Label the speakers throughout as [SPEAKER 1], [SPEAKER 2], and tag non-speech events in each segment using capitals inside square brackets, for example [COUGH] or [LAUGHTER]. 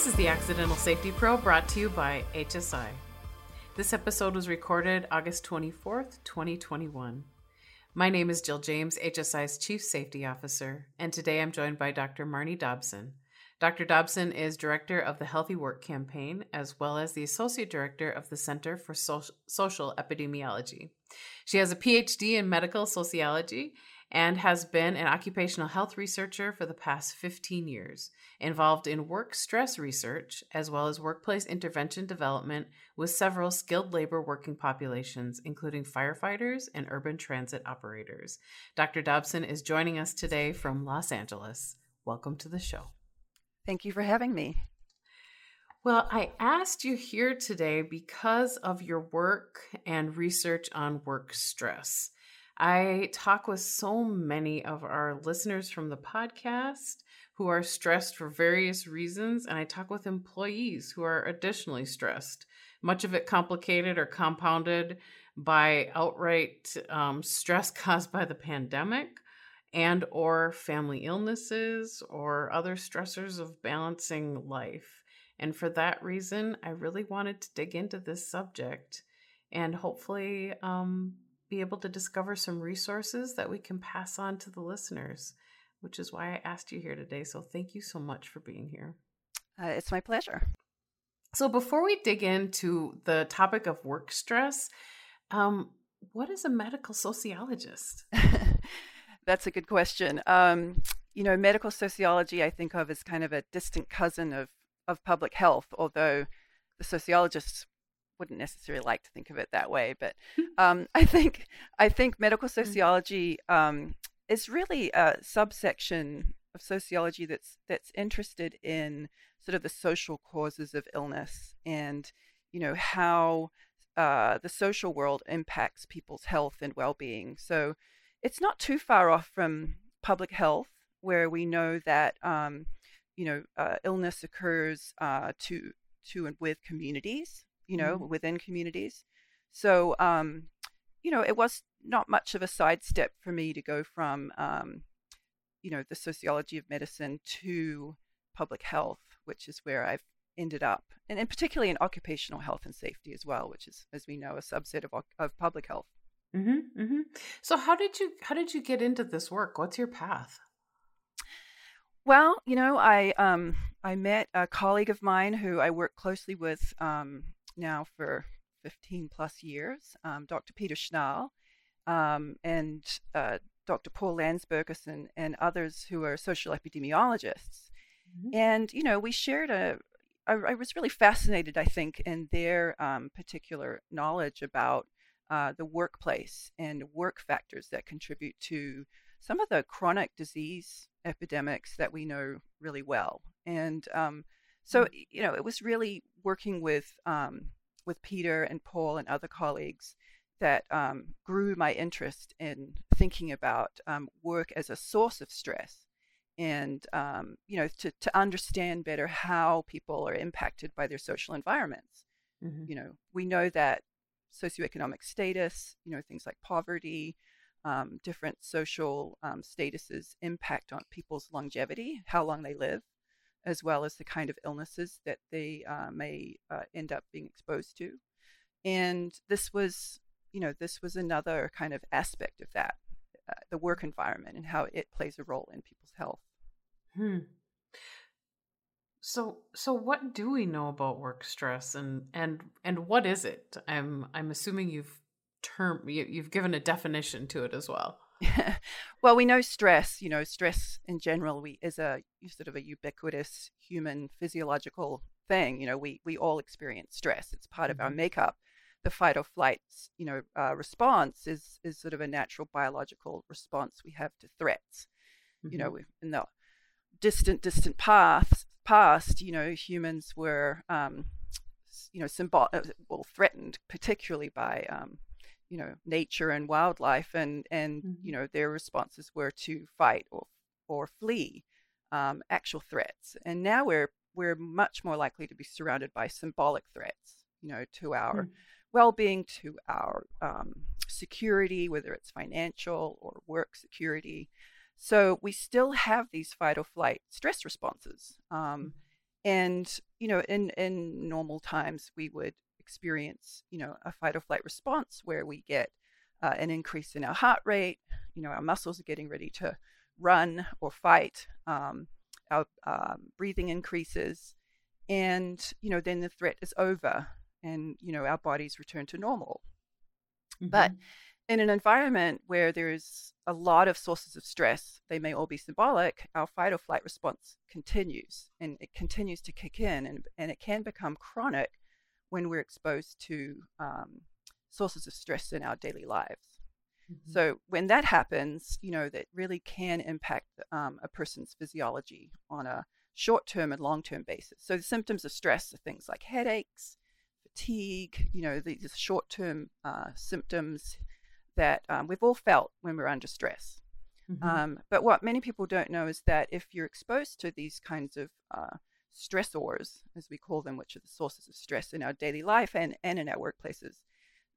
[SPEAKER 1] This is the Accidental Safety Pro brought to you by HSI. This episode was recorded August 24th, 2021. My name is Jill James, HSI's Chief Safety Officer, and today I'm joined by Dr. Marnie Dobson. Dr. Dobson is Director of the Healthy Work Campaign, as well as the Associate Director of the Center for Social Epidemiology. She has a PhD in medical sociology and has been an occupational health researcher for the past 15 years, involved in work stress research as well as workplace intervention development with several skilled labor working populations, including firefighters and urban transit operators. Dr. Dobson is joining us today from Los Angeles. Welcome to the show.
[SPEAKER 2] Thank you for having me.
[SPEAKER 1] Well, I asked you here today because of your work and research on work stress. I talk with so many of our listeners from the podcast who are stressed for various reasons, and I talk with employees who are additionally stressed, much of it complicated or compounded by outright um, stress [LAUGHS] caused by the pandemic and or family illnesses or other stressors of balancing life. And for that reason, I really wanted to dig into this subject and hopefully um, be able to discover some resources that we can pass on to the listeners, which is why I asked you here today. So thank you so much for being here.
[SPEAKER 2] Uh, it's my pleasure.
[SPEAKER 1] So before we dig into the topic of work stress, um, what is a medical sociologist? [LAUGHS]
[SPEAKER 2] That's a good question. Um, you know, medical sociology I think of as kind of a distant cousin of of public health, although the sociologists wouldn't necessarily like to think of it that way. But [LAUGHS] um, I think I think medical mm. sociology um, is really a subsection of sociology that's that's interested in sort of the social causes of illness and you know how uh, the social world impacts people's health and well-being. So it's not too far off from public health, where we know that um, you know uh, illness occurs uh, to to and with communities, you know, mm-hmm. within communities. So um, you know, it was not much of a sidestep for me to go from um, you know the sociology of medicine to public health, which is where I've ended up, and, and particularly in occupational health and safety as well, which is, as we know, a subset of of public health.
[SPEAKER 1] Mm-hmm, mm-hmm. So how did you how did you get into this work? What's your path?
[SPEAKER 2] Well, you know, I um I met a colleague of mine who I work closely with um, now for 15 plus years, um, Dr. Peter Schnall, um, and uh, Dr. Paul Landsbergis and, others who are social epidemiologists. Mm-hmm. And, you know, we shared a, I, I was really fascinated, I think, in their um, particular knowledge about uh, the workplace and work factors that contribute to some of the chronic disease epidemics that we know really well. And um, so, mm. you know, it was really working with um, with Peter and Paul and other colleagues that um, grew my interest in thinking about um, work as a source of stress and um, you know to, to understand better how people are impacted by their social environments mm-hmm. you know we know that socioeconomic status, you know, things like poverty, um, different social um, statuses impact on people's longevity, how long they live, as well as the kind of illnesses that they uh, may uh, end up being exposed to. And this was, you know, this was another kind of aspect of that, uh, the work environment and how it plays a role in people's health.
[SPEAKER 1] Hmm. So so what do we know about work stress and and and what is it? I'm I'm assuming you've term you, you've given a definition to it as well. [LAUGHS]
[SPEAKER 2] well, we know stress, you know, stress in general we is a sort of a ubiquitous human physiological thing. You know, we we all experience stress. It's part mm-hmm. of our mm-hmm. makeup. The fight or flight, you know, uh, response is is sort of a natural biological response we have to threats. Mm-hmm. You know, in the distant distant past, past, you know, humans were, um, you know, symbol uh, well threatened, particularly by, um, you know, nature and wildlife, and and mm-hmm. you know their responses were to fight or or flee um, actual threats. And now we're we're much more likely to be surrounded by symbolic threats, you know, to our mm-hmm. well-being, to our um, security, whether it's financial or work security. So we still have these fight or flight stress responses. Um, And, you know, in, in normal times, we would experience, you know, a fight or flight response where we get uh, an increase in our heart rate, you know, our muscles are getting ready to run or fight, um, our um, breathing increases, and, you know, then the threat is over and, you know, our bodies return to normal. Mm-hmm. But in an environment where there's a lot of sources of stress, they may all be symbolic, our fight or flight response continues and it continues to kick in and, and it can become chronic when we're exposed to um, sources of stress in our daily lives. Mm-hmm. So when that happens, you know, that really can impact um, a person's physiology on a short term and long term basis. So the symptoms of stress are things like headaches, fatigue, you know, these short term uh, symptoms, that um, we've all felt when we're under stress. Mm-hmm. Um, but what many people don't know is that if you're exposed to these kinds of uh, stressors, as we call them, which are the sources of stress in our daily life and, and in our workplaces,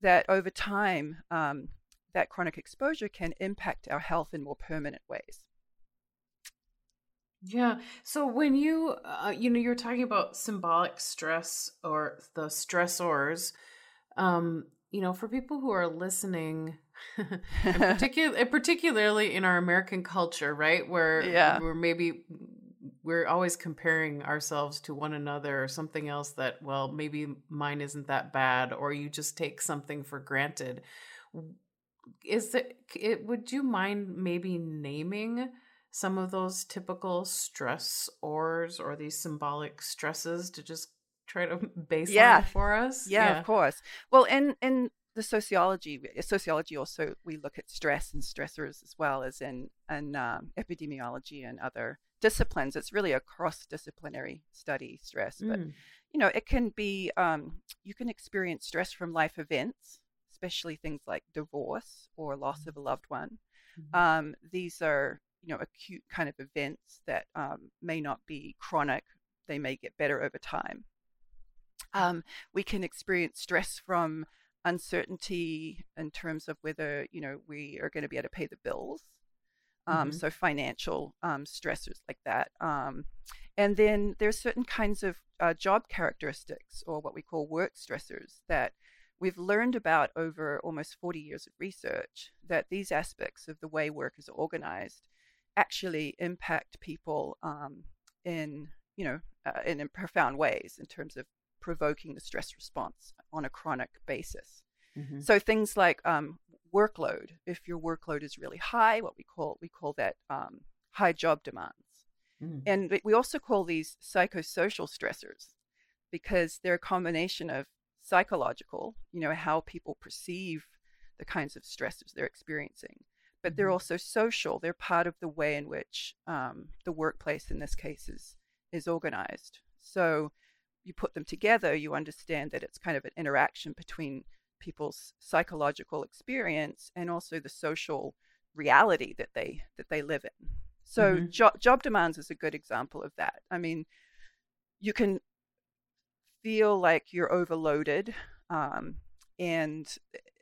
[SPEAKER 2] that over time, um, that chronic exposure can impact our health in more permanent ways.
[SPEAKER 1] Yeah. So when you, uh, you know, you're talking about symbolic stress or the stressors, um, you know, for people who are listening, [LAUGHS] [LAUGHS] particular, particularly in our American culture, right, where yeah. we're maybe we're always comparing ourselves to one another or something else that, well, maybe mine isn't that bad, or you just take something for granted. Is it? it would you mind maybe naming? some of those typical stress ors or these symbolic stresses to just try to [LAUGHS] base yeah. for us?
[SPEAKER 2] Yeah, yeah, of course. Well, in in the sociology, sociology also we look at stress and stressors as well as in in um, epidemiology and other disciplines. It's really a cross-disciplinary study, stress. Mm. But you know, it can be um, you can experience stress from life events, especially things like divorce or loss mm. of a loved one. Mm-hmm. Um, these are you know acute kind of events that um, may not be chronic. They may get better over time. Um, we can experience stress from uncertainty in terms of whether you know we are going to be able to pay the bills. Um, mm-hmm. So financial um, stressors like that. Um, and then there's certain kinds of uh, job characteristics or what we call work stressors that we've learned about over almost 40 years of research that these aspects of the way work is organized actually impact people um, in you know uh, in, in profound ways in terms of provoking the stress response on a chronic basis. Mm-hmm. So things like um, workload. If your workload is really high, what we call we call that um, high job demands, mm. and we also call these psychosocial stressors because they're a combination of psychological, you know, how people perceive the kinds of stresses they're experiencing, but they're mm-hmm. also social. They're part of the way in which um, the workplace, in this case, is is organized. So you put them together, you understand that it's kind of an interaction between people's psychological experience and also the social reality that they that they live in. So mm-hmm. jo- job demands is a good example of that. I mean, you can feel like you're overloaded, um, and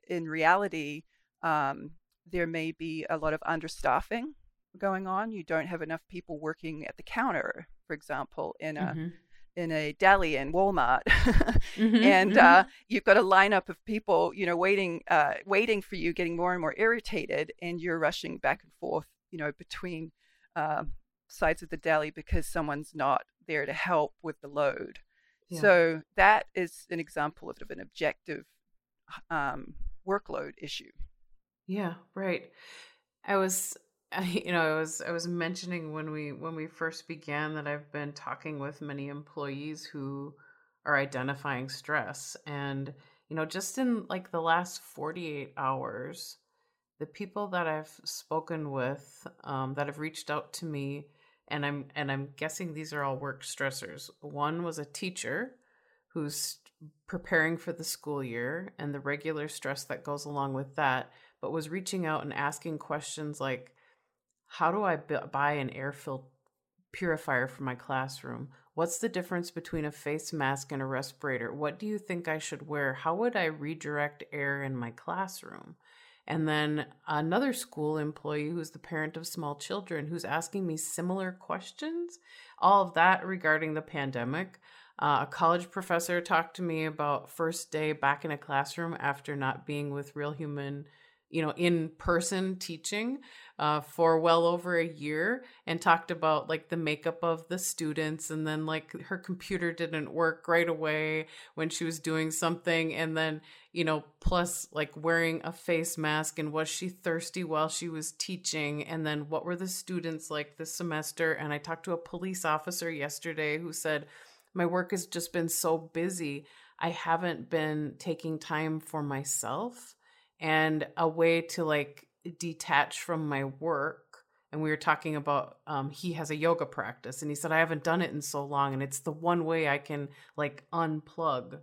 [SPEAKER 2] in reality, um, there may be a lot of understaffing going on. You don't have enough people working at the counter, for example, in a mm-hmm in a deli in Walmart, [LAUGHS] mm-hmm, and mm-hmm. Uh, you've got a lineup of people, you know, waiting, uh, waiting for you, getting more and more irritated, and you're rushing back and forth, you know, between uh, sides of the deli because someone's not there to help with the load. Yeah. So that is an example of an objective um, workload issue.
[SPEAKER 1] Yeah, right. I was [LAUGHS] You know, I was I was mentioning when we when we first began that I've been talking with many employees who are identifying stress and you know just in like the last 48 hours the people that I've spoken with um, that have reached out to me and I'm and I'm guessing these are all work stressors. One was a teacher who's preparing for the school year and the regular stress that goes along with that, but was reaching out and asking questions like how do I buy an air filter purifier for my classroom? What's the difference between a face mask and a respirator? What do you think I should wear? How would I redirect air in my classroom? And then another school employee who's the parent of small children who's asking me similar questions. All of that regarding the pandemic. Uh, a college professor talked to me about first day back in a classroom after not being with real human you know in person teaching uh, for well over a year and talked about like the makeup of the students and then like her computer didn't work right away when she was doing something and then you know plus like wearing a face mask and was she thirsty while she was teaching and then what were the students like this semester? And i talked to a police officer yesterday who said my work has just been so busy. I haven't been taking time for myself. And a way to like detach from my work and we were talking about um, he has a yoga practice and he said i haven't done it in so long and it's the one way i can like unplug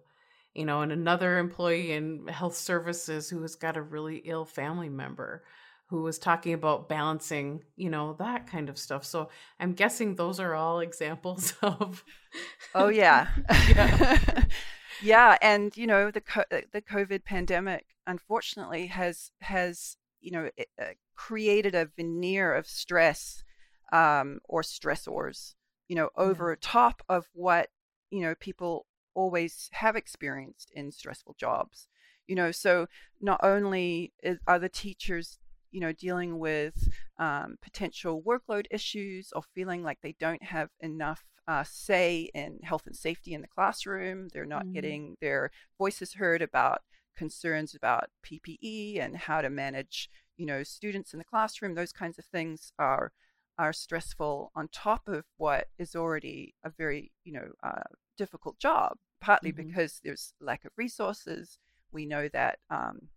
[SPEAKER 1] you know and another employee in health services who has got a really ill family member who was talking about balancing you know that kind of stuff so i'm guessing those are all examples [LAUGHS] of
[SPEAKER 2] oh yeah [LAUGHS] yeah. [LAUGHS] yeah and you know the the covid pandemic unfortunately has has you know it, uh, created a veneer of stress um, or stressors you know over yeah. top of what you know people always have experienced in stressful jobs you know so not only is, are the teachers you know dealing with um, potential workload issues or feeling like they don't have enough uh, say in health and safety in the classroom they're not mm-hmm. getting their voices heard about concerns about PPE and how to manage, you know, students in the classroom. Those kinds of things are are stressful on top of what is already a very, you know, uh, difficult job. Partly mm-hmm. because there's lack of resources. We know that um,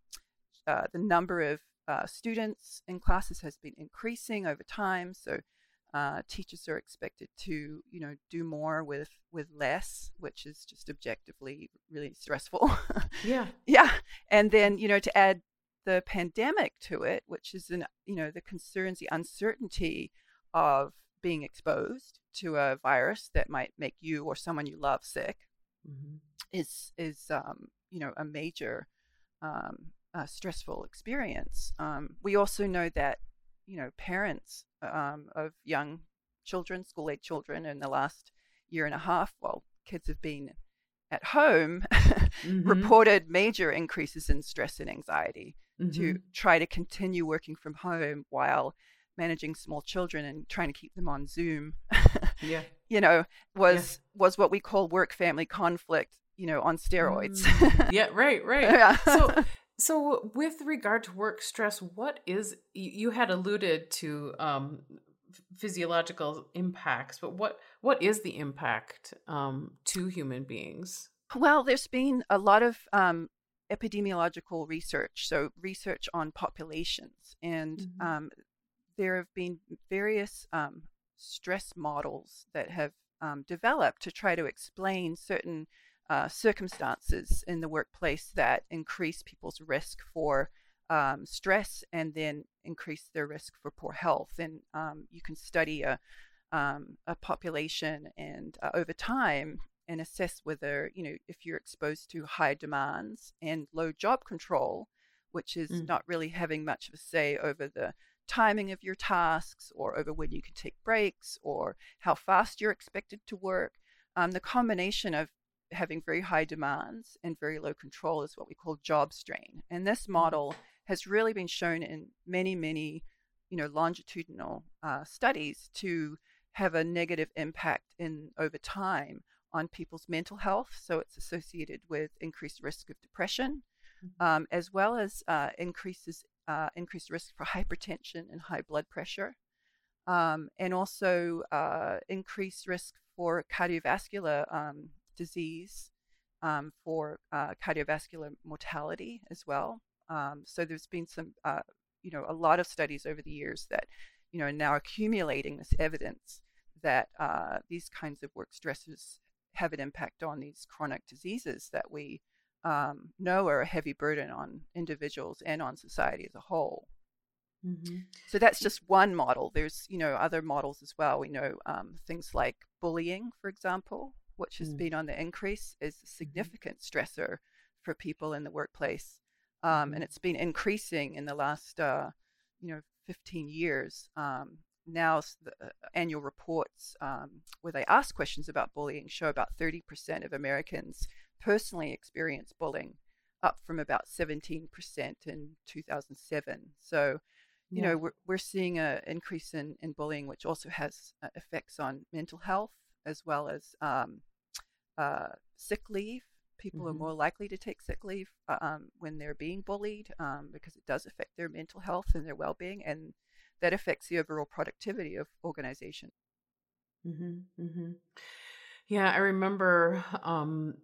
[SPEAKER 2] uh, the number of uh, students in classes has been increasing over time. So uh, teachers are expected to, you know, do more with with less, which is just objectively really stressful. [LAUGHS]
[SPEAKER 1] yeah,
[SPEAKER 2] yeah. And then you know to add the pandemic to it, which is an you know the concerns, the uncertainty of being exposed to a virus that might make you or someone you love sick, mm-hmm. is is um, you know a major um, uh, stressful experience. Um, we also know that you know parents um, of young children, school age children, in the last year and a half, while kids have been at home, [LAUGHS] mm-hmm. reported major increases in stress and anxiety mm-hmm. to try to continue working from home while managing small children and trying to keep them on Zoom.
[SPEAKER 1] yeah. [LAUGHS]
[SPEAKER 2] You know, was yeah. was what we call work family conflict, you know, on steroids.
[SPEAKER 1] Mm. yeah, right, [LAUGHS] right. Yeah. so so, with regard to work stress, what is you had alluded to um, physiological impacts, but what what is the impact um, to human beings?
[SPEAKER 2] Well, there's been a lot of um, epidemiological research, so research on populations, and mm-hmm. um, there have been various um, stress models that have um, developed to try to explain certain uh, circumstances in the workplace that increase people's risk for um, stress and then increase their risk for poor health. And um, you can study a, um, a population and uh, over time and assess whether, you know, if you're exposed to high demands and low job control, which is mm. not really having much of a say over the timing of your tasks or over when you can take breaks or how fast you're expected to work. Um, the combination of having very high demands and very low control is what we call job strain. And this mm-hmm. model has really been shown in many, many, you know, longitudinal uh, studies to have a negative impact in over time on people's mental health. So it's associated with increased risk of depression, mm-hmm. um, as well as uh, increases uh, increased risk for hypertension and high blood pressure, um, and also uh, increased risk for cardiovascular um, disease, um, for uh, cardiovascular mortality as well. Um, so there's been some, uh, you know, a lot of studies over the years that, you know, are now accumulating this evidence that uh, these kinds of work stresses have an impact on these chronic diseases that we um, know are a heavy burden on individuals and on society as a whole. Mm-hmm. So that's just one model. There's, you know, other models as well. We know um, things like bullying, for example, which has mm. been on the increase, is a mm-hmm. significant stressor for people in the workplace. um,
[SPEAKER 1] Mm-hmm.
[SPEAKER 2] and it's been increasing in the last, uh, you know, 15 years. Um, now, the uh, annual reports um, where they ask questions about bullying show about 30% of Americans personally experience bullying, up from about 17% in 2007. So, you
[SPEAKER 1] Yeah.
[SPEAKER 2] know, we're, we're seeing an increase in, in bullying, which also has uh, effects on mental health as well as um, uh, sick leave. People are
[SPEAKER 1] Mhm.
[SPEAKER 2] more likely to take sick leave um, when they're being bullied um, because it does affect their mental health and their well being, and that affects the overall productivity of organization.
[SPEAKER 1] hmm hmm Yeah, I remember um,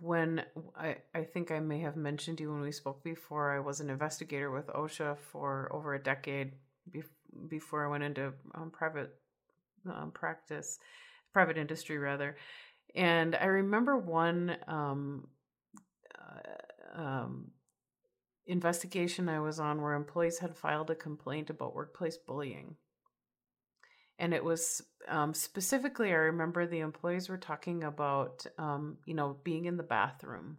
[SPEAKER 1] when I, I think I may have mentioned you when we spoke before. I was an investigator with OSHA for over a decade bef- before I went into um, private um, practice, private industry rather. And I remember one um, uh, um, investigation I was on where employees had filed a complaint about workplace bullying. And it was um, specifically i remember the employees were talking about um, you know being in the bathroom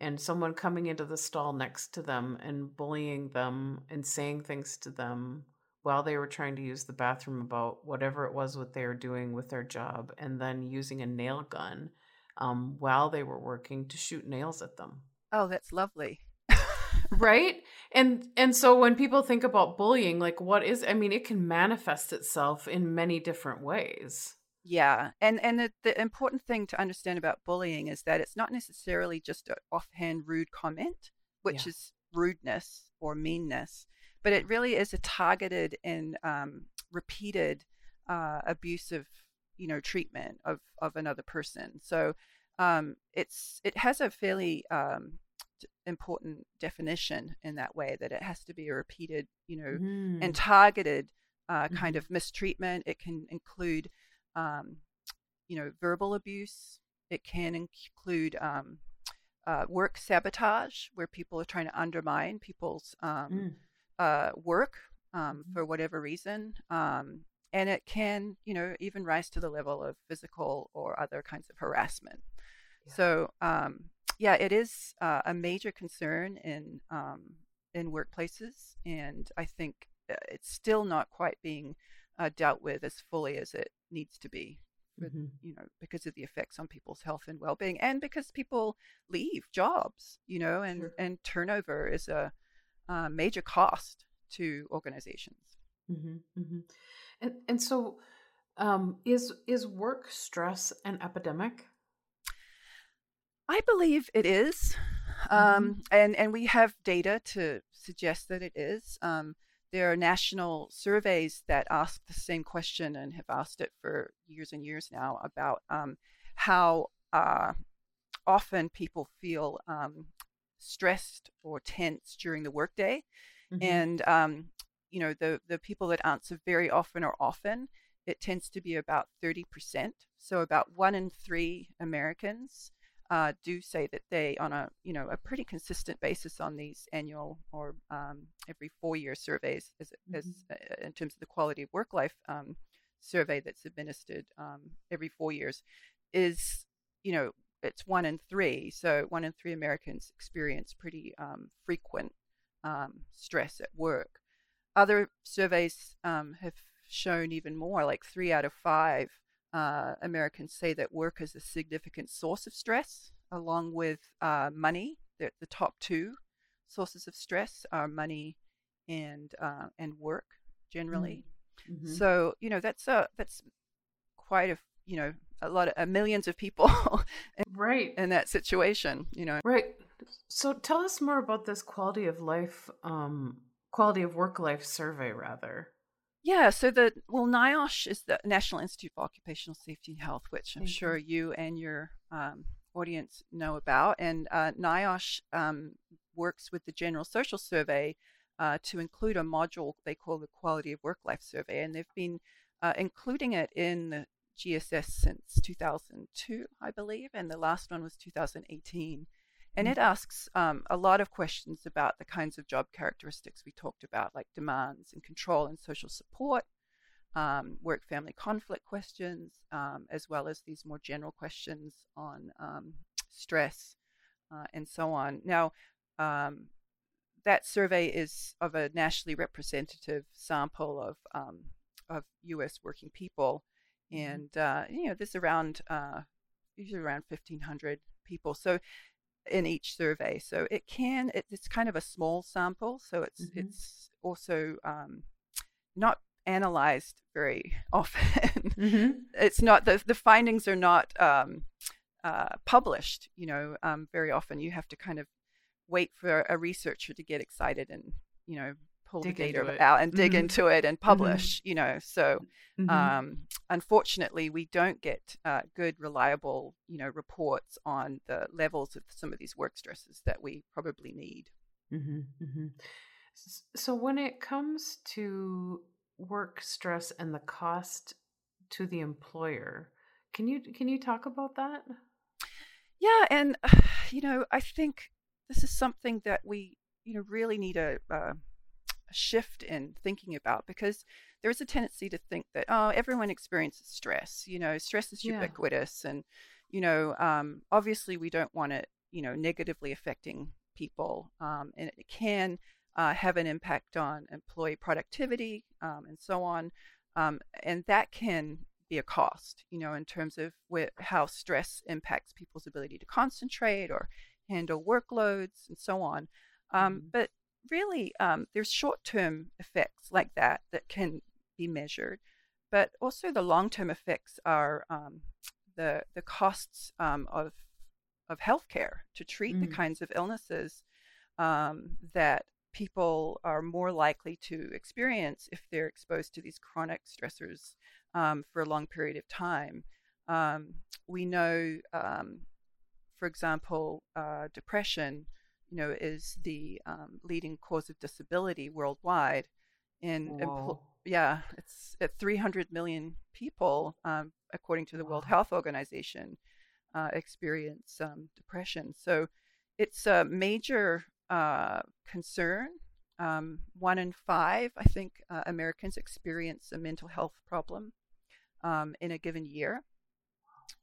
[SPEAKER 1] and someone coming into the stall next to them and bullying them and saying things to them while they were trying to use the bathroom about whatever it was what they were doing with their job and then using a nail gun um, while they were working to shoot nails at them
[SPEAKER 2] Oh, that's lovely. [LAUGHS]
[SPEAKER 1] right and and so when people think about bullying like what is i mean it can manifest itself in many different ways
[SPEAKER 2] Yeah, and and the, the important thing to understand about bullying is that it's not necessarily just an offhand rude comment, which
[SPEAKER 1] Yeah.
[SPEAKER 2] is rudeness or meanness, but it really is a targeted and um, repeated uh, abusive, you know, treatment of of another person. So um, it's it has a fairly um, important definition in that way that it has to be a repeated, you know,
[SPEAKER 1] Mm.
[SPEAKER 2] and targeted uh, kind
[SPEAKER 1] Mhm.
[SPEAKER 2] of mistreatment. It can include, um, you know, verbal abuse. It can include um, uh, work sabotage, where people are trying to undermine people's um,
[SPEAKER 1] Mm.
[SPEAKER 2] Uh, work um,
[SPEAKER 1] Mhm.
[SPEAKER 2] for whatever reason. Um, and it can, you know, even rise to the level of physical or other kinds of harassment.
[SPEAKER 1] Yeah.
[SPEAKER 2] So, um, yeah, it is uh, a major concern in um, in workplaces, and I think uh, it's still not quite being uh, dealt with as fully as it needs to be.
[SPEAKER 1] Mhm.
[SPEAKER 2] You know, because of the effects on people's health and well-being, and because people leave jobs. You know, and
[SPEAKER 1] Sure.
[SPEAKER 2] and turnover is a, uh major cost to organizations.
[SPEAKER 1] hmm hmm And and so, um, is is work stress an epidemic?
[SPEAKER 2] I believe it is, um, and and we have data to suggest that it is. Um, there are national surveys that ask the same question and have asked it for years and years now about um, how uh, often people feel um, stressed or tense during the workday,
[SPEAKER 1] Mhm.
[SPEAKER 2] and um, you know the the people that answer very often or often. It tends to be about 30% so about one in three americans uh, do say that they on a you know a pretty consistent basis on these annual or um, every four year surveys as, as uh, in terms of the quality of work life um, survey that's administered um, every four years is you know it's one in three so one in three americans experience pretty um, frequent um, stress at work. Other surveys um, have shown even more, like three out of five uh, Americans say that work is a significant source of stress, along with uh, money. The, the top two sources of stress are money and uh, and work generally.
[SPEAKER 1] Mhm.
[SPEAKER 2] So you know that's a that's quite a you know a lot of uh, millions of people [LAUGHS]
[SPEAKER 1] right,
[SPEAKER 2] in that situation. You know.
[SPEAKER 1] right. So, tell us more about this quality of life, um, quality of work life survey, rather.
[SPEAKER 2] Yeah, so the well, NIOSH is the National Institute for Occupational Safety and Health, which I'm
[SPEAKER 1] Thank you.
[SPEAKER 2] sure you and your um, audience know about. And uh, NIOSH um, works with the General Social Survey uh, to include a module they call the Quality of Work Life Survey, and they've been uh, including it in the GSS since 2002, I believe, and the last one was 2018. And
[SPEAKER 1] Mm.
[SPEAKER 2] it asks um, a lot of questions about the kinds of job characteristics we talked about, like demands and control and social support, um, work family conflict questions, um, as well as these more general questions on um, stress uh, and so on. Now, um, that survey is of a nationally representative sample of um, of U.S. working people. And uh, you know there's around uh, usually around 1,500 people. So in each survey, so it can it, it's kind of a small sample, so it's mm-hmm. it's also um, not analyzed very [LAUGHS] often. Mm-hmm. it's not the the findings are not um, uh, published. You know, um, very often you have to kind of wait for a researcher to get excited and you know pull dig the data out and dig mm-hmm. into it and mm-hmm. publish mm-hmm. you know so mm-hmm. um, unfortunately we don't get uh, good reliable you know reports on the levels of some of these work stresses that we probably need
[SPEAKER 1] mm-hmm. Mm-hmm. so when it comes to work stress and the cost to the employer can you can you talk about that
[SPEAKER 2] yeah and [SIGHS] you know i think this is something that we you know really need a, a shift in thinking about because there is a tendency to think that oh everyone experiences stress you know stress is ubiquitous yeah. and you know um, obviously we don't want it you know negatively affecting people um, and it can uh, have an impact on employee productivity um, and so on um, and that can be a cost you know in terms of how stress impacts people's ability to concentrate or handle workloads, and so on. Um, mm-hmm. But really, um, there's short-term effects like that that can be measured, but also the long-term effects are um, the the costs um, of of healthcare to treat mm-hmm. the mm. kinds of illnesses um, that people are more likely to experience if they're exposed to these chronic stressors um, for a long period of time. Um, we know um, for example, uh, depression, you know, is the um, leading cause of disability worldwide. And empl- yeah, it's at 300 million people, um, according to the wow. World Health Organization, uh, experience um, depression. So it's a major uh, concern. Um, one in five, I think, uh, Americans experience a mental health problem um, in a given year.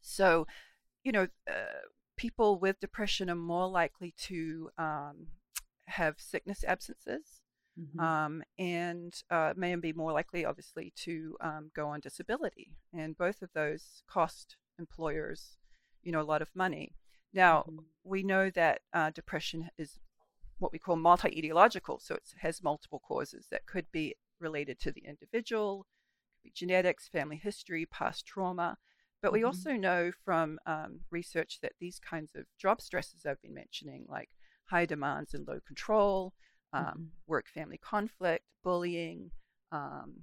[SPEAKER 2] So, you know, uh, people with depression are more likely to um, have sickness absences mm-hmm. um, and uh, may be more likely, obviously, to um, go on disability. And both of those cost employers, you know, a lot of money. Now, mm-hmm. we know that uh, depression is what we call multi-etiological, so it has multiple causes that could be related to the individual, could be genetics, family history, past trauma. But we mm-hmm. also know from um, research that these kinds of job stresses I've been mentioning, like high demands and low control, um, mm-hmm. work family conflict, bullying, um,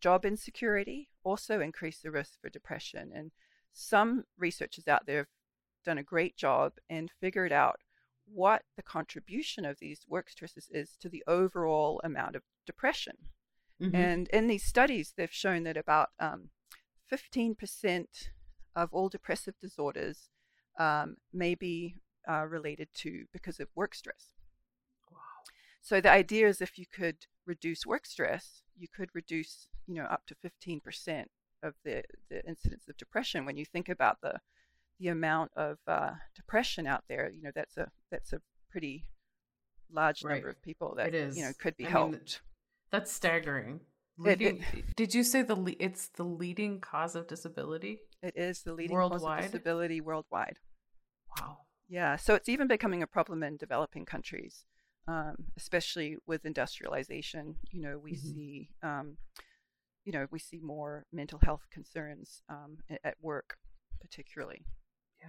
[SPEAKER 2] job insecurity, also increase the risk for depression. And some researchers out there have done a great job and figured out what the contribution of these work stresses is to the overall amount of depression. Mm-hmm. And in these studies, they've shown that about um, 15% of all depressive disorders um, may be uh, related to because of work stress. Wow. So the idea is if you could reduce work stress, you could reduce, you know, up to 15% of the, the incidence of depression. When you think about the the amount of uh, depression out there, you know, that's a that's a pretty large right. number of people that you know could be I helped. Mean,
[SPEAKER 1] that's staggering. It, it, [LAUGHS] did you say the it's the leading cause of disability?
[SPEAKER 2] It is the leading worldwide? cause of disability worldwide.
[SPEAKER 1] Wow.
[SPEAKER 2] Yeah, so it's even becoming a problem in developing countries, um, especially with industrialization. You know, we mm-hmm. see, um, you know, we see more mental health concerns um, at work, particularly.
[SPEAKER 1] Yeah.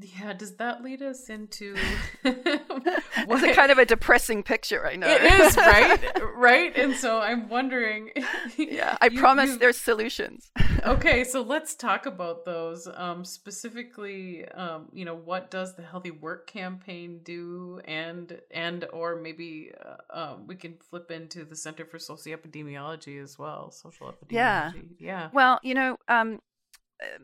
[SPEAKER 1] Yeah, does that lead us into [LAUGHS]
[SPEAKER 2] It's a kind of a depressing picture, I know.
[SPEAKER 1] It is, right? [LAUGHS] right? And so I'm wondering
[SPEAKER 2] Yeah, [LAUGHS] I you, promise you... there's solutions.
[SPEAKER 1] okay, so let's talk about those. Um, specifically, um, you know, what does the Healthy Work campaign do and and or maybe uh, um, we can flip into the Center for Socioepidemiology as well, social epidemiology.
[SPEAKER 2] Yeah.
[SPEAKER 1] Yeah.
[SPEAKER 2] Well, you know, um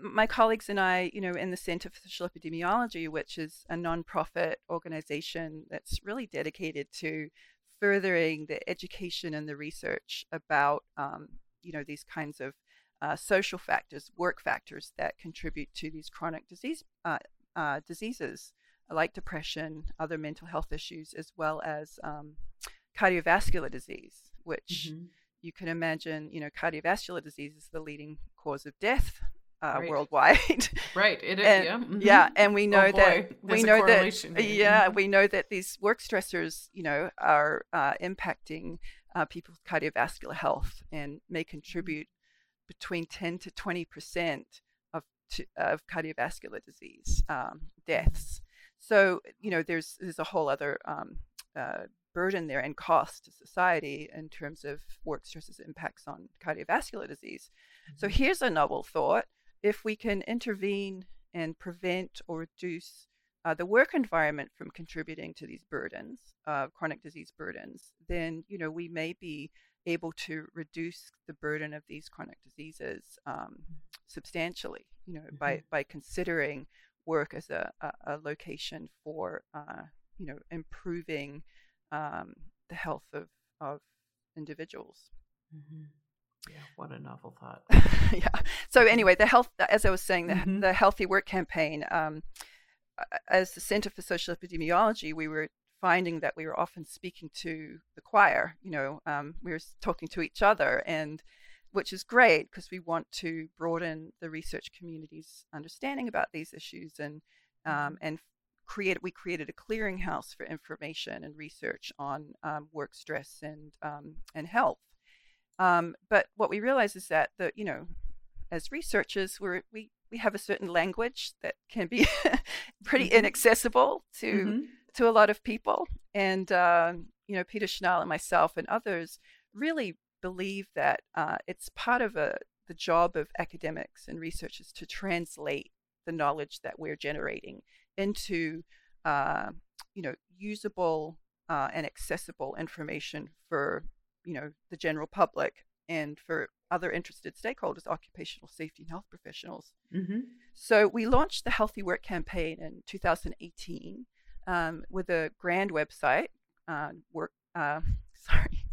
[SPEAKER 2] my colleagues and I, you know, in the Center for Social Epidemiology, which is a nonprofit organization that's really dedicated to furthering the education and the research about, um, you know, these kinds of uh, social factors, work factors that contribute to these chronic disease uh, uh, diseases like depression, other mental health issues, as well as um, cardiovascular disease, which mm-hmm. you can imagine, you know, cardiovascular disease is the leading cause of death uh, right. worldwide.
[SPEAKER 1] right. It [LAUGHS]
[SPEAKER 2] is. and,
[SPEAKER 1] yeah. Mm-hmm.
[SPEAKER 2] yeah. And we know
[SPEAKER 1] oh
[SPEAKER 2] that we know that yeah,
[SPEAKER 1] mm-hmm.
[SPEAKER 2] we know that these work stressors, you know, are uh, impacting uh, people's cardiovascular health and may mm-hmm. contribute between 10 to 20 percent of of cardiovascular disease um, deaths. So you know, there's there's a whole other um, uh, burden there and cost to society in terms of work stresses impacts on cardiovascular disease. Mm-hmm. So here's a novel thought: if we can intervene and prevent or reduce uh, the work environment from contributing to these burdens, uh, chronic disease burdens, then you know we may be able to reduce the burden of these chronic diseases um, substantially. You know, mm-hmm. by by considering work as a, a, a location for uh, you know improving um, the health of of individuals.
[SPEAKER 1] Mm-hmm. Yeah, what a novel thought. [LAUGHS]
[SPEAKER 2] yeah. So anyway, the health, as I was saying, the, mm-hmm. the healthy work campaign. Um, as the Center for Social Epidemiology, we were finding that we were often speaking to the choir. You know, um, we were talking to each other, and which is great because we want to broaden the research community's understanding about these issues and um, mm-hmm. and create. We created a clearinghouse for information and research on um, work stress and um, and health. Um, but what we realize is that the you know, as researchers, we we we have a certain language that can be [LAUGHS] pretty mm-hmm. inaccessible to mm-hmm. to a lot of people. And uh, you know, Peter Schnall and myself and others really believe that uh, it's part of a the job of academics and researchers to translate the knowledge that we're generating into uh, you know usable uh, and accessible information for you know the general public and for other interested stakeholders, occupational safety and health professionals. Mm-hmm. So we launched the Healthy Work campaign in 2018 um, with a grand website. Uh, work, uh, [LAUGHS] sorry.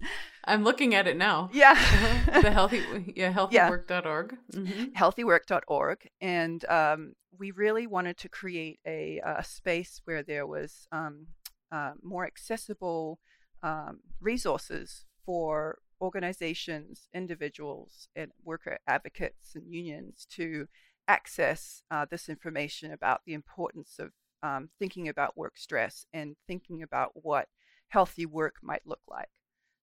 [SPEAKER 1] I'm looking at it now.
[SPEAKER 2] Yeah. [LAUGHS]
[SPEAKER 1] the healthy, [LAUGHS] yeah, healthywork.org.
[SPEAKER 2] Mm-hmm. Healthywork.org. And um, we really wanted to create a, a space where there was um, uh, more accessible um, resources for organizations, individuals, and worker advocates and unions to access uh, this information about the importance of um, thinking about work stress and thinking about what healthy work might look like.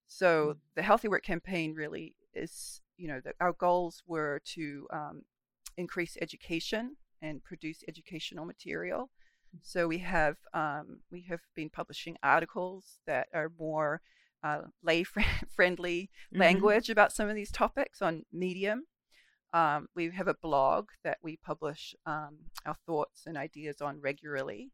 [SPEAKER 2] So mm. the Healthy Work campaign really is, you know, the, our goals were to um, increase education and produce educational material. Mm. So we have um, we have been publishing articles that are more uh, lay [LAUGHS] friendly mm-hmm. language about some of these topics on Medium. Um, we have a blog that we publish um, our thoughts and ideas on regularly.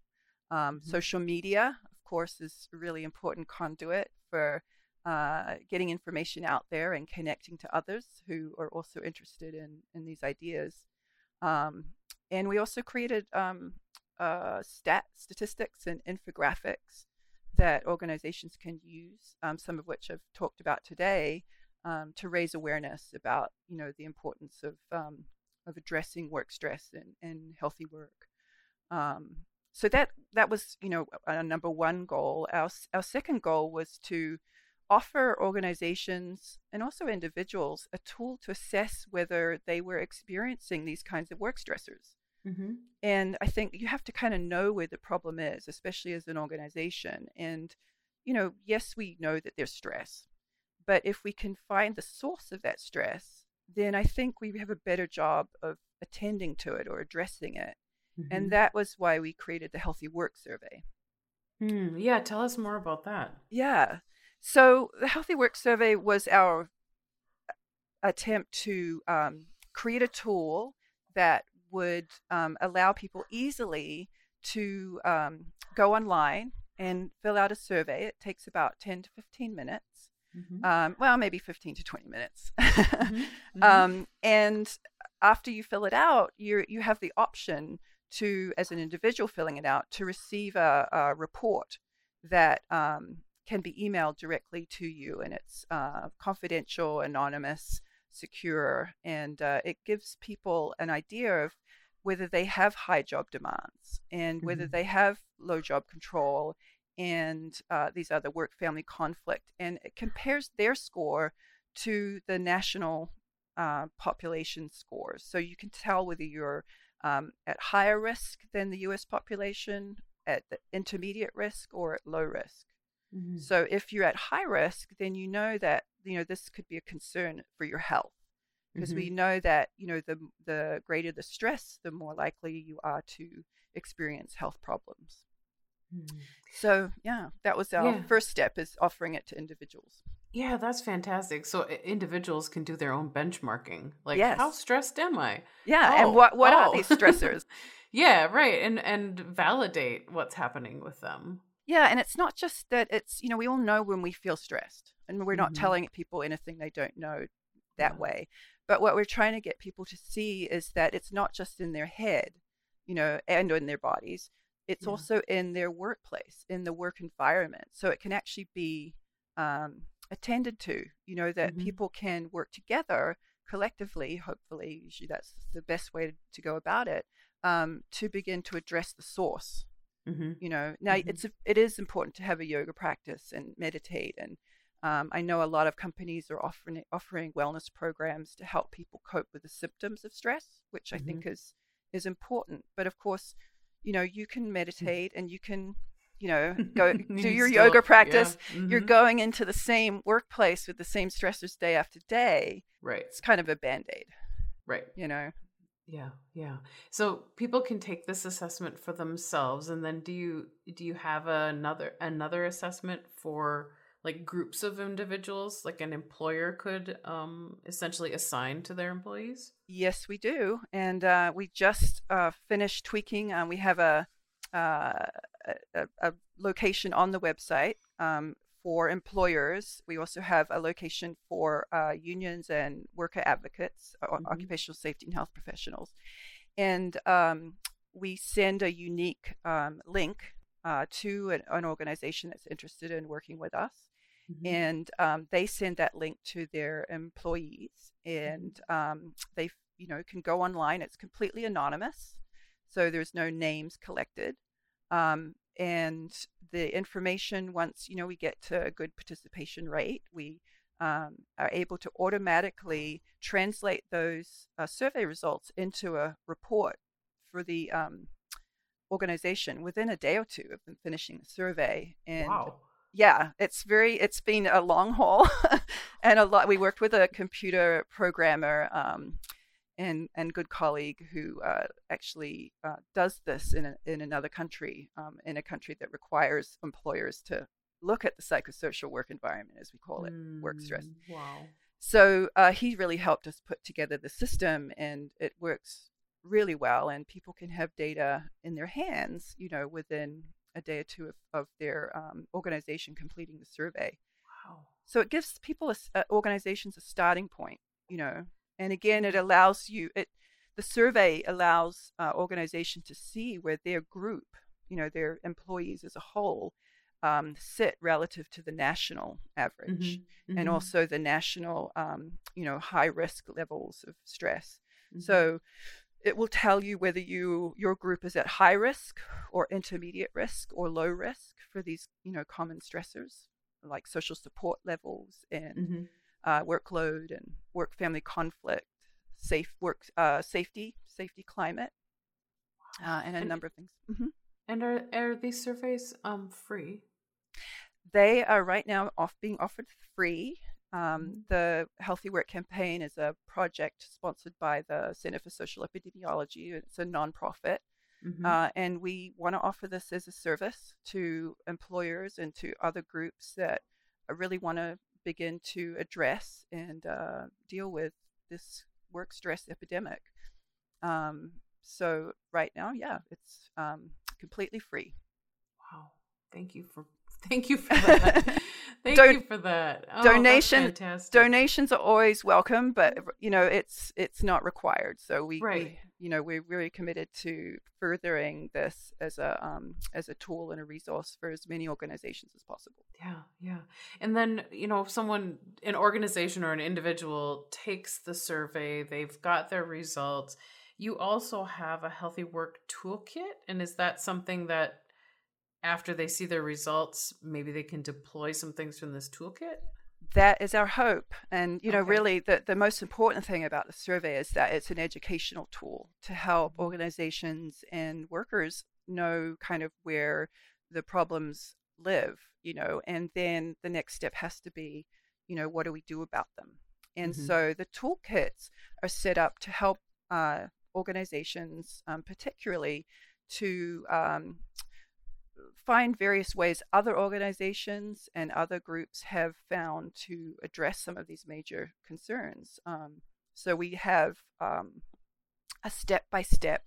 [SPEAKER 2] Um, mm-hmm. Social media, of course, is a really important conduit for uh, getting information out there and connecting to others who are also interested in, in these ideas. Um, and we also created um, uh, stat statistics and infographics that organizations can use, um, some of which I've talked about today, um, to raise awareness about you know the importance of um, of addressing work stress and, and healthy work. Um, so that that was you know our number one goal. Our our second goal was to offer organizations and also individuals a tool to assess whether they were experiencing these kinds of work stressors. Mm-hmm. And I think you have to kind of know where the problem is, especially as an organization. And, you know, yes, we know that there's stress, but if we can find the source of that stress, then I think we have a better job of attending to it or addressing it. Mm-hmm. And that was why we created the Healthy Work Survey.
[SPEAKER 1] Mm, yeah, tell us more about that.
[SPEAKER 2] Yeah. So the Healthy Work Survey was our attempt to um, create a tool that would um, allow people easily to um, go online and fill out a survey. It takes about 10 to 15 minutes. Mm-hmm. Um, well, maybe 15 to 20 minutes. mm-hmm. [LAUGHS] Mm-hmm. Um, and after you fill it out, you you have the option to, as an individual filling it out, to receive a, a report that um, can be emailed directly to you, and it's uh, confidential, anonymous, secure, and uh, it gives people an idea of whether they have high job demands and whether mm-hmm. they have low job control and uh, these other work family conflict. And it compares their score to the national uh, population scores. So you can tell whether you're um, at higher risk than the US population, at the intermediate risk, or at low risk. Mm-hmm. So if you're at high risk, then you know that you know this could be a concern for your health because mm-hmm. we know that you know the the greater the stress, the more likely you are to experience health problems. Mm-hmm. So yeah, that was our yeah. first step is offering it to individuals.
[SPEAKER 1] Yeah, that's fantastic. So individuals can do their own benchmarking. Like, yes. how stressed am I?
[SPEAKER 2] Yeah, oh, and what what oh. are these [LAUGHS] stressors?
[SPEAKER 1] yeah, right, and and validate what's happening with them.
[SPEAKER 2] Yeah, and it's not just that it's you know we all know when we feel stressed, and we're not mm-hmm. telling people anything they don't know that yeah. way. But what we're trying to get people to see is that it's not just in their head, you know, and in their bodies. It's yeah. also in their workplace, in the work environment. So it can actually be um, attended to, you know, that mm-hmm. people can work together collectively, hopefully, usually that's the best way to go about it, um, to begin to address the source. Mm-hmm. You know, now mm-hmm. it's a, it is important to have a yoga practice and meditate, and um, I know a lot of companies are offering offering wellness programs to help people cope with the symptoms of stress, which I think mm-hmm. is is important. But of course, you know, you can mm. meditate and you can you know, [LAUGHS] go do your still, yoga practice. Yeah. Mm-hmm. You're going into the same workplace with the same stressors day after day.
[SPEAKER 1] Right.
[SPEAKER 2] It's kind of a band aid.
[SPEAKER 1] Right.
[SPEAKER 2] You know?
[SPEAKER 1] Yeah, yeah. So people can take this assessment for themselves and then do you do you have another another assessment for like groups of individuals like an employer could um, essentially assign to their employees
[SPEAKER 2] yes we do and uh, we just uh, finished tweaking um, we have a uh, a, a, location on the website um, for employers. We also have a location for uh, unions and worker advocates, uh, mm-hmm. occupational safety and health professionals. And um, we send a unique um, link uh, to an, an, organization that's interested in working with us. Mm-hmm. And um, they send that link to their employees, and mm-hmm. um, they, you know, can go online. It's completely anonymous, so there's no names collected. Um, and the information, once you know we get to a good participation rate, we um, are able to automatically translate those uh, survey results into a report for the um, organization within a day or two of them finishing the survey. And wow. Yeah, it's very it's been a long haul, [LAUGHS] and a lot. We worked with a computer programmer. Um, and and good colleague who uh, actually uh, does this in a, in another country, um, in a country that requires employers to look at the psychosocial work environment, as we call it, mm, work stress.
[SPEAKER 1] Mm, wow.
[SPEAKER 2] So uh, he really helped us put together the system, and it works really well. And people can have data in their hands, you know, within a day or two of, of their um, organization completing the survey. Wow. So it gives people, a, uh, organizations, a starting point, you know, and again, it allows you it the survey allows uh, organizations to see where their group, you know, their employees as a whole, um, sit relative to the national average, mm-hmm, mm-hmm. and also the national, um, you know, high risk levels of stress. Mm-hmm. So it will tell you whether you your group is at high risk or intermediate risk or low risk for these, you know, common stressors like social support levels and mm-hmm uh, workload and work family conflict, safe work uh, safety, safety climate, uh, and a and, number of things. Mm-hmm.
[SPEAKER 1] And are are these surveys um free?
[SPEAKER 2] They are right now off being offered free. Um, the Healthy Work Campaign is a project sponsored by the Center for Social Epidemiology. It's a nonprofit. Mm-hmm. Uh, and we want to offer this as a service to employers and to other groups that really want to begin to address and uh, deal with this work stress epidemic. Um, so right now, yeah, it's um, completely free.
[SPEAKER 1] Wow! Thank you for [LAUGHS] thank you for that. [LAUGHS] Thank Don- you for that.
[SPEAKER 2] Oh, donation donations are always welcome, but you know it's it's not required. So we, right. we you know we're very committed to furthering this as a um, as a tool and a resource for as many organizations as possible.
[SPEAKER 1] Yeah, yeah. And then you know if someone, an organization or an individual takes the survey, they've got their results you also have a healthy work toolkit. And is that something that after they see their results, maybe they can deploy some things from this toolkit?
[SPEAKER 2] that is our hope. And, you know,
[SPEAKER 1] Okay.
[SPEAKER 2] really the, the most important thing about the survey is that it's an educational tool to help
[SPEAKER 1] Mm-hmm.
[SPEAKER 2] organizations and workers know kind of where the problems live, you know, and then the next step has to be, you know, what do we do about them? And
[SPEAKER 1] Mhm.
[SPEAKER 2] so the toolkits are set up to help uh, organizations, um, particularly to um, find various ways other organizations and other groups have found to address some of these major concerns. Um, so we have um, a step by step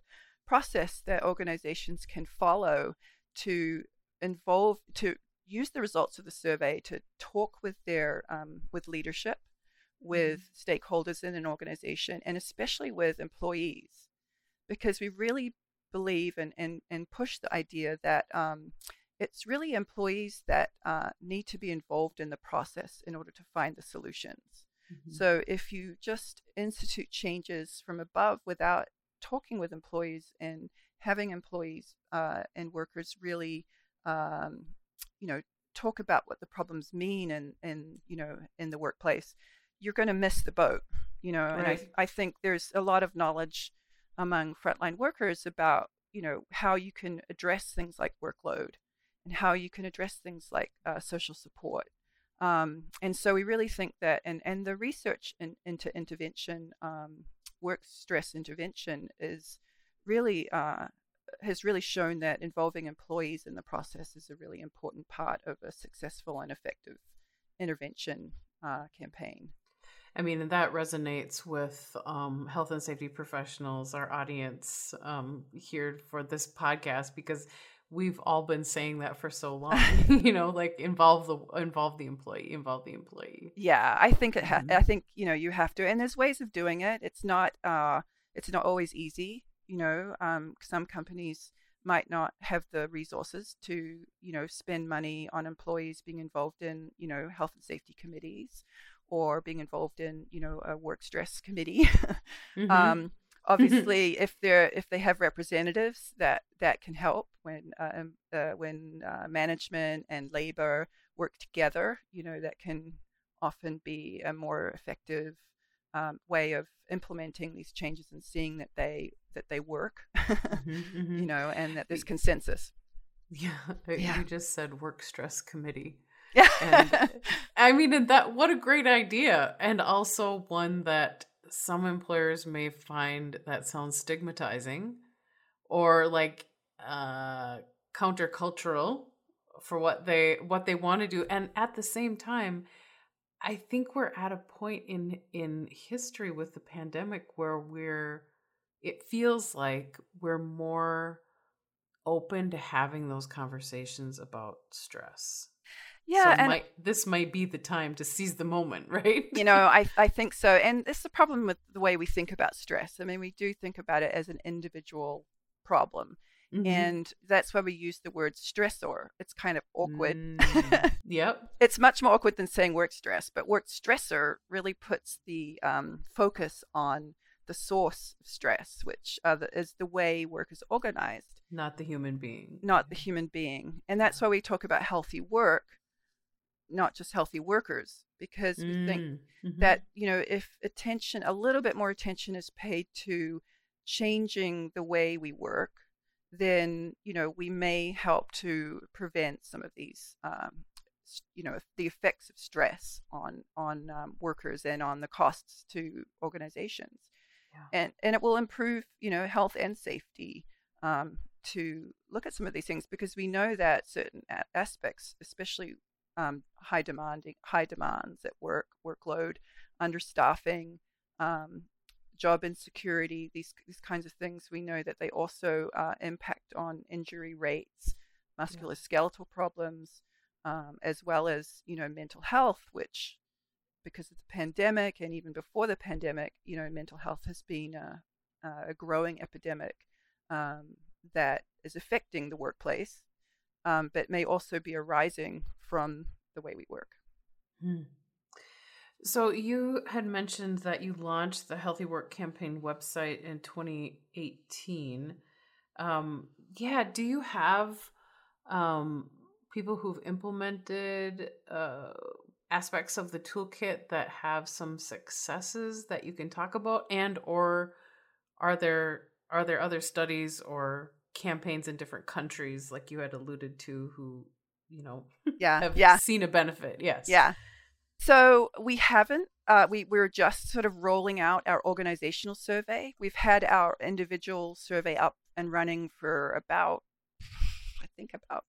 [SPEAKER 2] process that organizations can follow to involve to use the results of the survey to talk with their um, with leadership with stakeholders in an organization and especially with employees because we really believe and, and, and push the idea that um, it's really employees that uh, need to be involved in the process in order to find the solutions.
[SPEAKER 1] Mhm.
[SPEAKER 2] So if you just institute changes from above without talking with employees and having employees uh, and workers really, um, you know, talk about what the problems mean and, and you know, in the workplace, you're going to miss the boat, you know. And I, I think there's a lot of knowledge among frontline workers about, you know, how you can address things like workload and how you can address things like uh, social support. Um, and so we really think that, and, and the research in, into intervention, um, work stress intervention, is really uh, has really shown that involving employees in the process is a really important part of a successful and effective intervention uh, campaign.
[SPEAKER 1] I mean, and that resonates with um, health and safety professionals, our audience um, here for this podcast, because we've all been saying that for so long. [LAUGHS] [LAUGHS] you know, like involve the involve the employee, involve the employee.
[SPEAKER 2] Yeah, I think it. Ha-
[SPEAKER 1] Mhm.
[SPEAKER 2] I think you know you have to, and there's ways of doing it. It's not. Uh, it's not always easy. You know, um, some companies might not have the resources to, you know, spend money on employees being involved in, you know, health and safety committees, or being involved in, you know, a work stress committee. [LAUGHS]
[SPEAKER 1] Mhm.
[SPEAKER 2] um, obviously, if they're if they have representatives that that can help when uh, uh, when uh, management and labor work together, you know, that can often be a more effective um, way of implementing these changes and seeing that they that they work,
[SPEAKER 1] Mhm, mhm. [LAUGHS]
[SPEAKER 2] you know, and that there's consensus.
[SPEAKER 1] yeah, [LAUGHS]
[SPEAKER 2] Yeah.
[SPEAKER 1] you just said work stress committee.
[SPEAKER 2] Yeah. [LAUGHS]
[SPEAKER 1] I mean, that what a great idea, and also one that some employers may find that sounds stigmatizing, or like uh, countercultural for what they what they want to do, and at the same time, I think we're at a point in in history with the pandemic where we're it feels like we're more open to having those conversations about stress.
[SPEAKER 2] Yeah,
[SPEAKER 1] so
[SPEAKER 2] and
[SPEAKER 1] might, this might be the time to seize the moment, [LAUGHS] right?
[SPEAKER 2] you know, I I think so, and it's the problem with the way we think about stress. I mean, we do think about it as an individual problem,
[SPEAKER 1] Mhm.
[SPEAKER 2] and that's why we use the word stressor. It's kind of awkward.
[SPEAKER 1] Mm, [LAUGHS] yep.
[SPEAKER 2] it's much more awkward than saying work stress, but work stressor really puts the um, focus on the source of stress, which uh, the, is the way work is organized,
[SPEAKER 1] Not the human being.
[SPEAKER 2] not the human being. And that's why we talk about healthy work, not just healthy workers, because we think
[SPEAKER 1] Mm, mhm.
[SPEAKER 2] that you know if attention a little bit more attention is paid to changing the way we work then you know we may help to prevent some of these um, you know the effects of stress on on um, workers and on the costs to organizations
[SPEAKER 1] Yeah.
[SPEAKER 2] and and it will improve you know health and safety um, to look at some of these things because we know that certain aspects especially um, high demanding high demands at work workload understaffing um, job insecurity these these kinds of things. We know that they also uh, impact on injury rates musculoskeletal problems um, as well as you know mental health which because of the pandemic and even before the pandemic you know mental health has been a, a growing epidemic um, that is affecting the workplace um, but may also be arising from the way we work
[SPEAKER 1] Hmm. So you had mentioned that you launched the Healthy Work Campaign website in 2018. Um, yeah, do you have um, people who've implemented uh, aspects of the toolkit that have some successes that you can talk about, and or are there are there other studies or campaigns in different countries, like you had alluded to, who you know,
[SPEAKER 2] yeah, [LAUGHS]
[SPEAKER 1] have
[SPEAKER 2] yeah.
[SPEAKER 1] seen a benefit? Yes,
[SPEAKER 2] yeah. So we haven't. Uh, we we're just sort of rolling out our organizational survey. We've had our individual survey up and running for about, I think about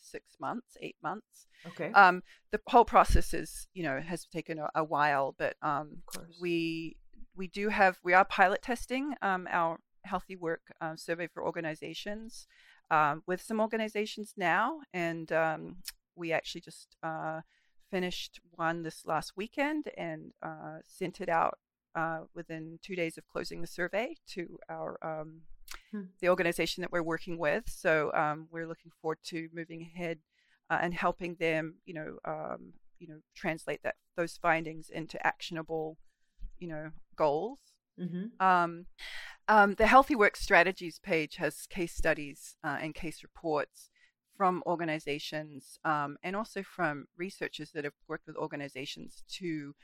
[SPEAKER 2] six months, eight months.
[SPEAKER 1] Okay.
[SPEAKER 2] Um, the whole process is, you know, has taken a, a while, but um, we we do have we are pilot testing um, our healthy work um, survey for organizations um, with some organizations now, and um, we actually just uh, finished one this last weekend and uh, sent it out uh, within two days of closing the survey to our um, hmm. the organization that we're working with. So um, we're looking forward to moving ahead uh, and helping them, you know, um, you know, translate that those findings into actionable, you know, goals. Mm-hmm. Um, um, the Healthy Work Strategies page has case studies uh, and case reports from organizations um, and also from researchers that have worked with organizations to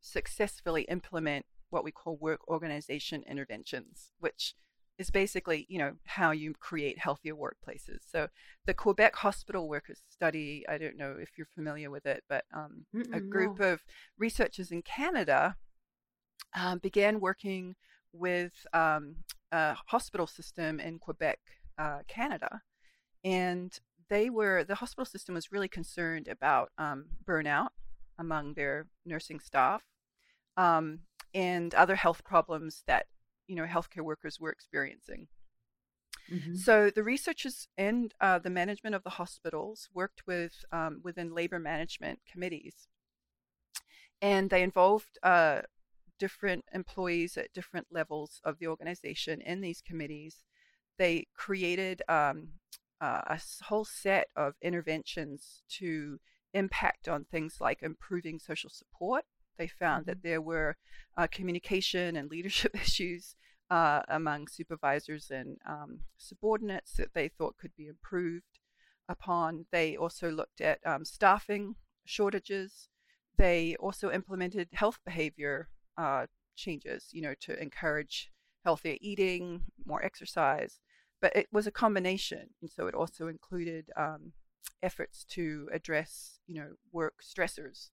[SPEAKER 2] successfully implement what we call work organization interventions, which is basically, you know, how you create healthier workplaces. So the Quebec Hospital Workers Study, I don't know if you're familiar with it, but um, a group no. of researchers in Canada um, began working with um, a hospital system in Quebec, uh, Canada. And they were, the hospital system was really concerned about um, burnout among their nursing staff um, and other health problems that you know healthcare workers were experiencing. Mm-hmm. So the researchers and uh, the management of the hospitals worked with um, within labor management committees, and they involved uh, different employees at different levels of the organization in these committees. They created um, uh, a whole set of interventions to impact on things like improving social support they found mm-hmm. that there were uh, communication and leadership [LAUGHS] issues uh, among supervisors and um, subordinates that they thought could be improved upon. They also looked at um, staffing shortages. They also implemented health behavior uh, changes, you know, to encourage healthier eating, more exercise. But it was a combination, and so it also included um, efforts to address, you know, work stressors.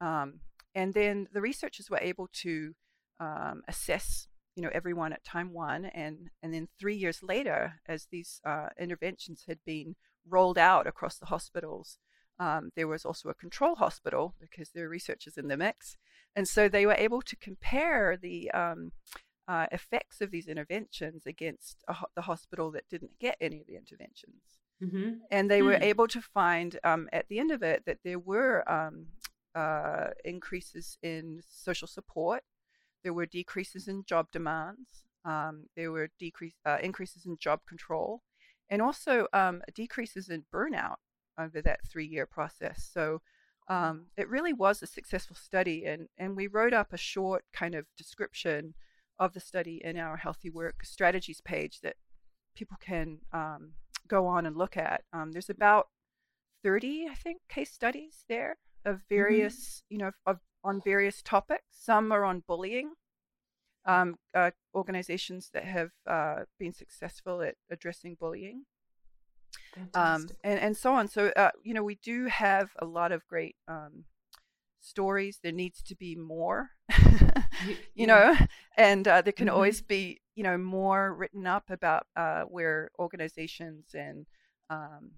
[SPEAKER 2] Um, and then the researchers were able to um, assess you know everyone at time one and and then three years later as these uh, interventions had been rolled out across the hospitals um, there was also a control hospital because there are researchers in the mix and so they were able to compare the um, uh, effects of these interventions against ho- the hospital that didn't get any of the interventions mm-hmm. and they mm. were hmm. able to find um, at the end of it that there were um, uh, increases in social support. There were decreases in job demands. Um, there were decrease, uh, increases in job control, and also um, decreases in burnout over that three-year process. So um, it really was a successful study, and and we wrote up a short kind of description of the study in our Healthy Work Strategies page that people can um, go on and look at. Um, there's about 30, I think, case studies there of mm-hmm. various, mm-hmm. you know, of, on various topics. Some are on bullying. Um, uh, organizations that have uh, been successful at addressing bullying, um, and and so on. So uh, you know, we do have a lot of great um, stories. There needs to be more, [LAUGHS] you yeah. know, and uh, there can mm-hmm. always be you know more written up about uh, where organizations and um,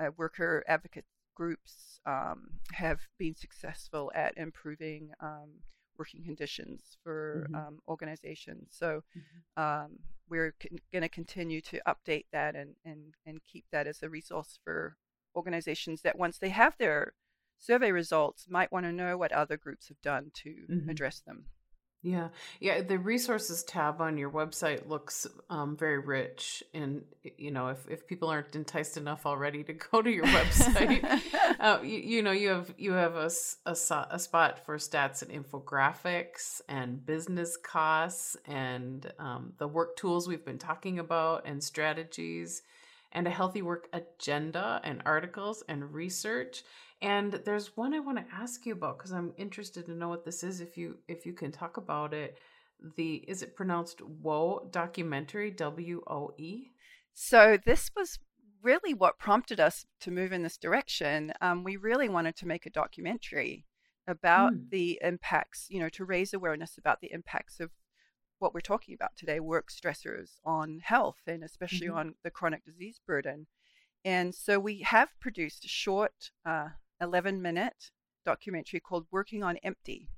[SPEAKER 2] uh, worker advocate groups um, have been successful at improving um, working conditions for mm-hmm. um, organizations. So mm-hmm. We're con- going to continue to update that and, and, and keep that as a resource for organizations that once they have their survey results might want to know what other groups have done to mm-hmm. address them.
[SPEAKER 1] Yeah, yeah. The resources tab on your website looks um, very rich, and you know, if, if people aren't enticed enough already to [LAUGHS] go to your website, [LAUGHS] uh, you, you, know, you have you have a, a, a, spot for stats and infographics and business costs and um, the work tools we've been talking about and strategies, and a healthy work agenda and articles and research. And there's one I want to ask you about because I'm interested to know what this is. If you if you can talk about it, the is it pronounced Woe documentary W O E?
[SPEAKER 2] So this was really what prompted us to move in this direction. Um, we really wanted to make a documentary about mm. the impacts, you know, to raise awareness about the impacts of what we're talking about today, work stressors on health and especially mm-hmm. on the chronic disease burden. And so we have produced a short uh, 11 minute documentary called Working on Empty.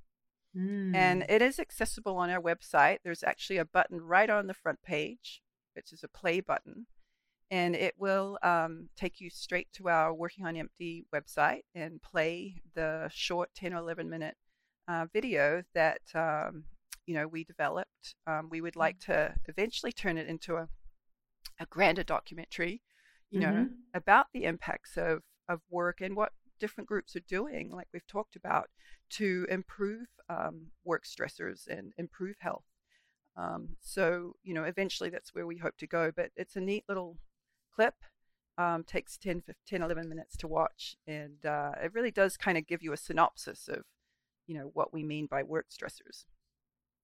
[SPEAKER 2] Mm. And it is accessible on our website. There's actually a button right on the front page, which is a play button. And it will um, take you straight to our Working on Empty website and play the short 10 or 11 minute uh, video that um, you know we developed. Um, we would like to eventually turn it into a, a grander documentary, you mm-hmm. know, about the impacts of, of work and what different groups are doing, like we've talked about, to improve um, work stressors and improve health. Um, so, you know, eventually that's where we hope to go. But it's a neat little clip. Um, takes 10, 15, 11 minutes to watch. And uh, it really does kind of give you a synopsis of, you know, what we mean by work stressors.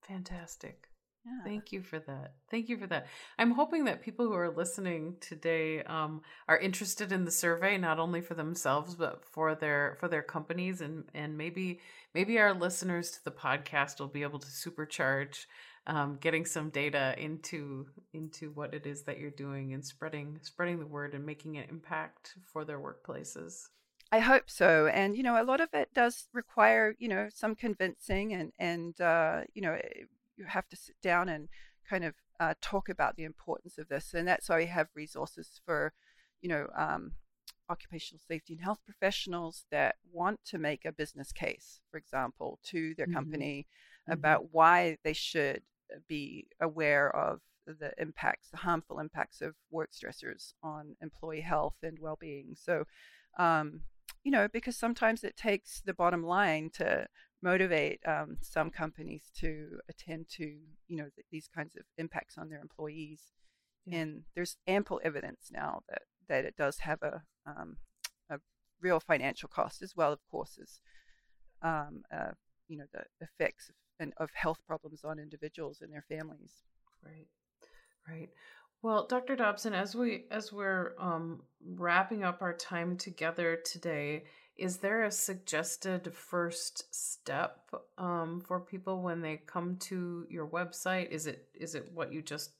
[SPEAKER 1] Fantastic. Yeah. Thank you for that. Thank you for that. I'm hoping that people who are listening today um, are interested in the survey, not only for themselves but for their for their companies, and and maybe maybe our listeners to the podcast will be able to supercharge um, getting some data into into what it is that you're doing and spreading spreading the word and making an impact for their workplaces.
[SPEAKER 2] I hope so, and you know, a lot of it does require you know some convincing, and and uh, you know you have to sit down and kind of uh, talk about the importance of this. And that's why we have resources for, you know, um, occupational safety and health professionals that want to make a business case, for example, to their mm-hmm. company mm-hmm. about why they should be aware of the impacts, the harmful impacts of work stressors on employee health and well being. So, um, you know, because sometimes it takes the bottom line to motivate um, some companies to attend to you know th- these kinds of impacts on their employees yeah. and there's ample evidence now that that it does have a um, a real financial cost as well of course as um, uh, you know the effects of, and of health problems on individuals and their families
[SPEAKER 1] right right well, Dr. Dobson, as we as we're um, wrapping up our time together today, is there a suggested first step um, for people when they come to your website? Is it is it what you just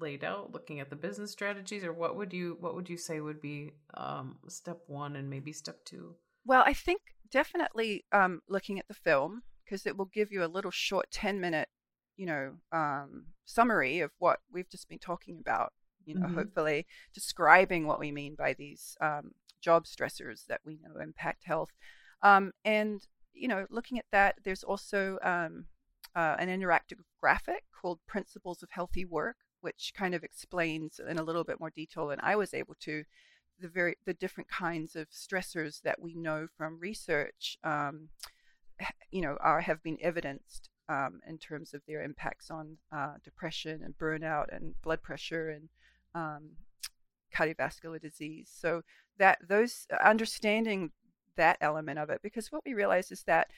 [SPEAKER 1] laid out, looking at the business strategies, or what would you what would you say would be um, step one and maybe step two?
[SPEAKER 2] Well, I think definitely um, looking at the film because it will give you a little short ten minute, you know, um, summary of what we've just been talking about. You know, mm-hmm. hopefully describing what we mean by these um, job stressors that we know impact health. Um, and, you know, looking at that, there's also um, uh, an interactive graphic called Principles of Healthy Work, which kind of explains in a little bit more detail than I was able to the very the different kinds of stressors that we know from research um, you know are have been evidenced um, in terms of their impacts on uh, depression and burnout and blood pressure and um, cardiovascular disease. So that those uh, understanding that element of it, because what we realized is that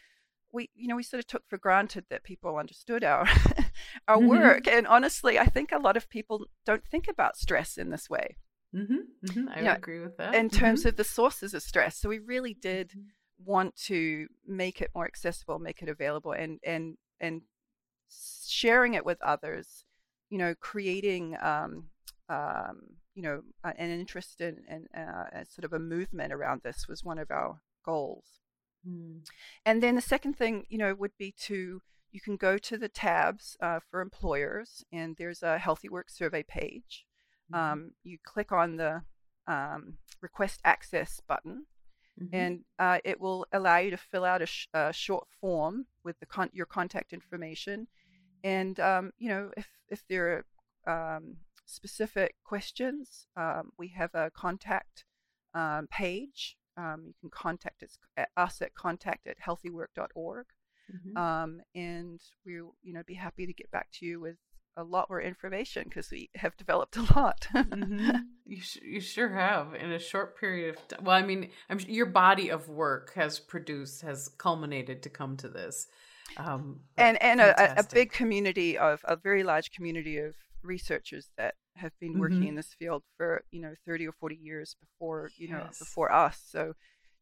[SPEAKER 2] we, you know, we sort of took for granted that people understood our [LAUGHS] our mm-hmm. work, and honestly, I think a lot of people don't think about stress in this way.
[SPEAKER 1] Mm-hmm. Mm-hmm. I agree with that.
[SPEAKER 2] In terms mm-hmm. of the sources of stress, so we really did mm-hmm. want to make it more accessible, make it available, and and and sharing it with others. You know, creating um, um, you know, an interest in and uh, sort of a movement around this was one of our goals. Mm. And then the second thing, you know, would be to you can go to the tabs uh, for employers, and there's a Healthy Work survey page. Mm-hmm. Um, you click on the um, request access button, mm-hmm. and uh, it will allow you to fill out a, sh- a short form with the con- your contact information And um, you know, if if there are um, specific questions, um, we have a contact um, page. Um, you can contact us, us at contact at healthywork.org. Mm-hmm. Um, and we'll you know be happy to get back to you with a lot more information because we have developed a lot.
[SPEAKER 1] mm-hmm. [LAUGHS] You sh- you sure have in a short period of time. Well, I mean, I'm your body of work has produced has culminated to come to this.
[SPEAKER 2] Um, and and a, a, big community of a very large community of researchers that have been working mm-hmm. in this field for you know 30 or 40 years before you know before us. So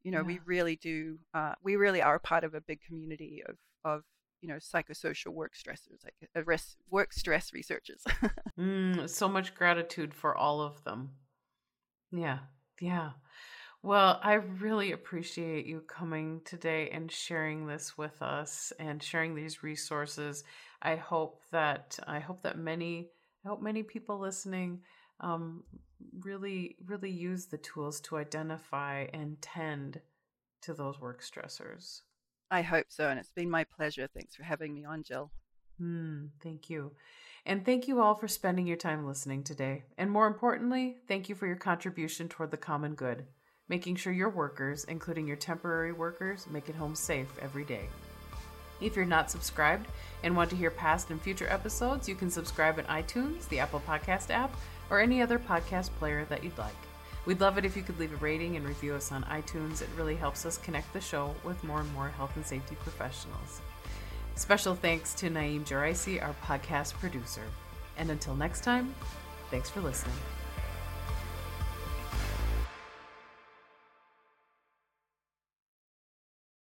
[SPEAKER 2] you know yeah. we really do uh, we really are part of a big community of of you know psychosocial work stressors like uh, rest, work stress researchers. [LAUGHS]
[SPEAKER 1] Mm, so much gratitude for all of them. Yeah yeah. Well i really appreciate you coming today and sharing this with us and sharing these resources. I hope that i hope that many i hope many people listening um, really really use the tools to identify and tend to those work stressors
[SPEAKER 2] I hope so. And it's been my pleasure. Thanks for having me on, Jill.
[SPEAKER 1] Mm, thank you. And thank you all for spending your time listening today. And more importantly, thank you for your contribution toward the common good, making sure your workers, including your temporary workers, make it home safe every day. If you're not subscribed and want to hear past and future episodes, you can subscribe in iTunes, the Apple Podcast app, or any other podcast player that you'd like. We'd love it if you could leave a rating and review us on iTunes. It really helps us connect the show with more and more health and safety professionals. Special thanks to Naeem Jaraisi, our podcast producer. And until next time, thanks for listening.